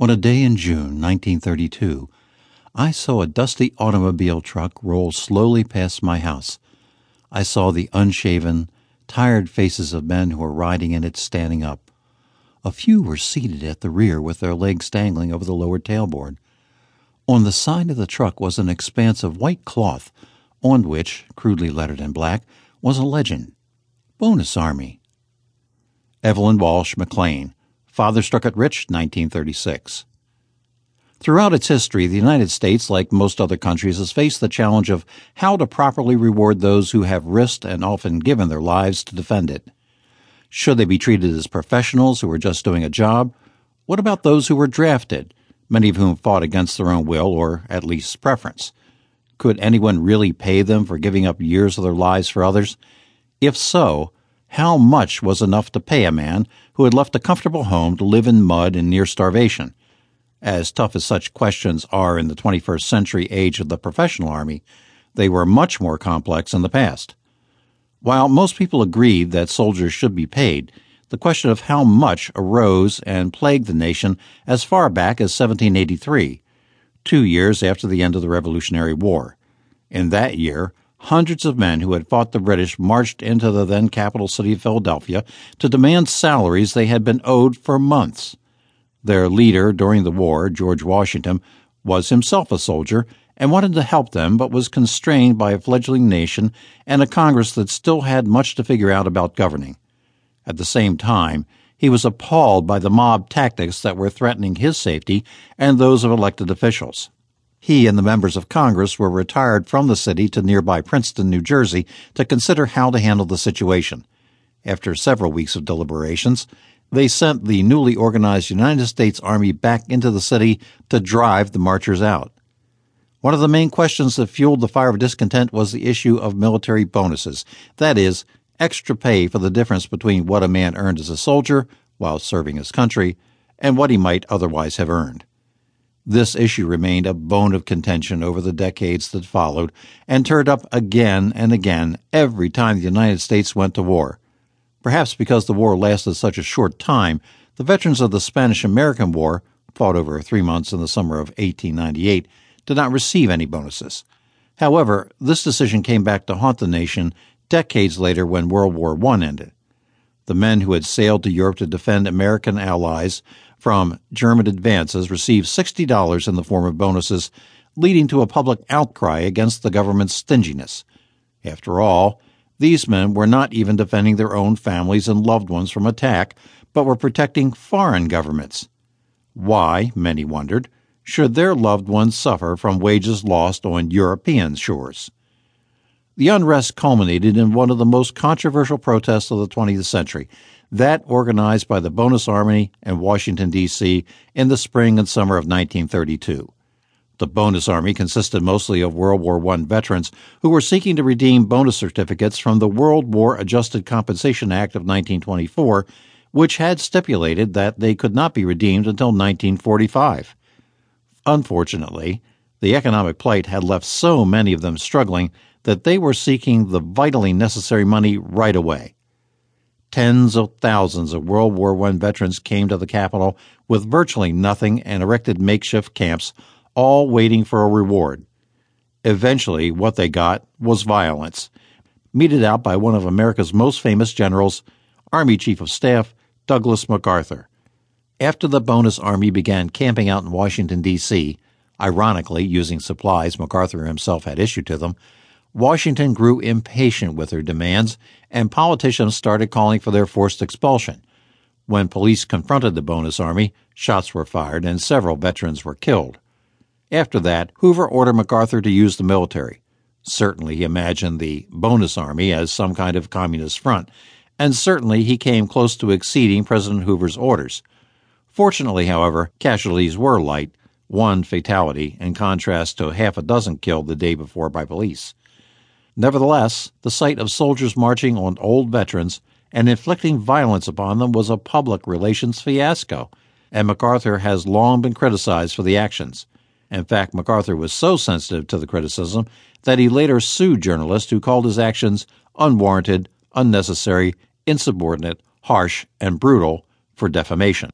On a day in June 1932, I saw a dusty automobile truck roll slowly past my house. I saw the unshaven, tired faces of men who were riding in it standing up. A few were seated at the rear with their legs dangling over the lowered tailboard. On the side of the truck was an expanse of white cloth, on which, crudely lettered in black, was a legend Bonus Army. Evalyn Walsh McLean, Father Struck It Rich, 1936. Throughout its history, the United States, like most other countries, has faced the challenge of how to properly reward those who have risked and often given their lives to defend it. Should they be treated as professionals who are just doing a job? What about those who were drafted, many of whom fought against their own will or at least preference? Could anyone really pay them for giving up years of their lives for others? If so, how much was enough to pay a man who had left a comfortable home to live in mud and near starvation? As tough as such questions are in the 21st century age of the professional army, they were much more complex in the past. While most people agreed that soldiers should be paid, the question of how much arose and plagued the nation as far back as 1783, two years after the end of the Revolutionary War. In that year, hundreds of men who had fought the British marched into the then capital city of Philadelphia to demand salaries they had been owed for months. Their leader during the war, George Washington, was himself a soldier and wanted to help them, but was constrained by a fledgling nation and a Congress that still had much to figure out about governing. At the same time, he was appalled by the mob tactics that were threatening his safety and those of elected officials. He and the members of Congress were retired from the city to nearby Princeton, New Jersey, to consider how to handle the situation. After several weeks of deliberations, they sent the newly organized United States Army back into the city to drive the marchers out. One of the main questions that fueled the fire of discontent was the issue of military bonuses, that is, extra pay for the difference between what a man earned as a soldier while serving his country and what he might otherwise have earned. This issue remained a bone of contention over the decades that followed and turned up again and again every time the United States went to war. Perhaps because the war lasted such a short time, the veterans of the Spanish American War, fought over three months in the summer of 1898, did not receive any bonuses. However, this decision came back to haunt the nation decades later when World War I ended. The men who had sailed to Europe to defend American allies from German advances received $60 in the form of bonuses, leading to a public outcry against the government's stinginess. After all, these men were not even defending their own families and loved ones from attack, but were protecting foreign governments. Why, many wondered, should their loved ones suffer from wages lost on European shores? The unrest culminated in one of the most controversial protests of the 20th century, that organized by the Bonus Army in Washington, D.C. in the spring and summer of 1932. The Bonus Army consisted mostly of World War I veterans who were seeking to redeem bonus certificates from the World War Adjusted Compensation Act of 1924, which had stipulated that they could not be redeemed until 1945. Unfortunately, the economic plight had left so many of them struggling that they were seeking the vitally necessary money right away. Tens of thousands of World War I veterans came to the capital with virtually nothing and erected makeshift camps, all waiting for a reward. Eventually, what they got was violence, meted out by one of America's most famous generals, Army Chief of Staff Douglas MacArthur. After the bonus army began camping out in Washington, D.C., ironically using supplies MacArthur himself had issued to them, Washington grew impatient with their demands, and politicians started calling for their forced expulsion. When police confronted the bonus army, shots were fired and several veterans were killed. After that, Hoover ordered MacArthur to use the military. Certainly, he imagined the bonus army as some kind of communist front, and certainly he came close to exceeding President Hoover's orders. Fortunately, however, casualties were light, one fatality, in contrast to half a dozen killed the day before by police. Nevertheless, the sight of soldiers marching on old veterans and inflicting violence upon them was a public relations fiasco, and MacArthur has long been criticized for the actions. In fact, MacArthur was so sensitive to the criticism that he later sued journalists who called his actions unwarranted, unnecessary, insubordinate, harsh, and brutal for defamation.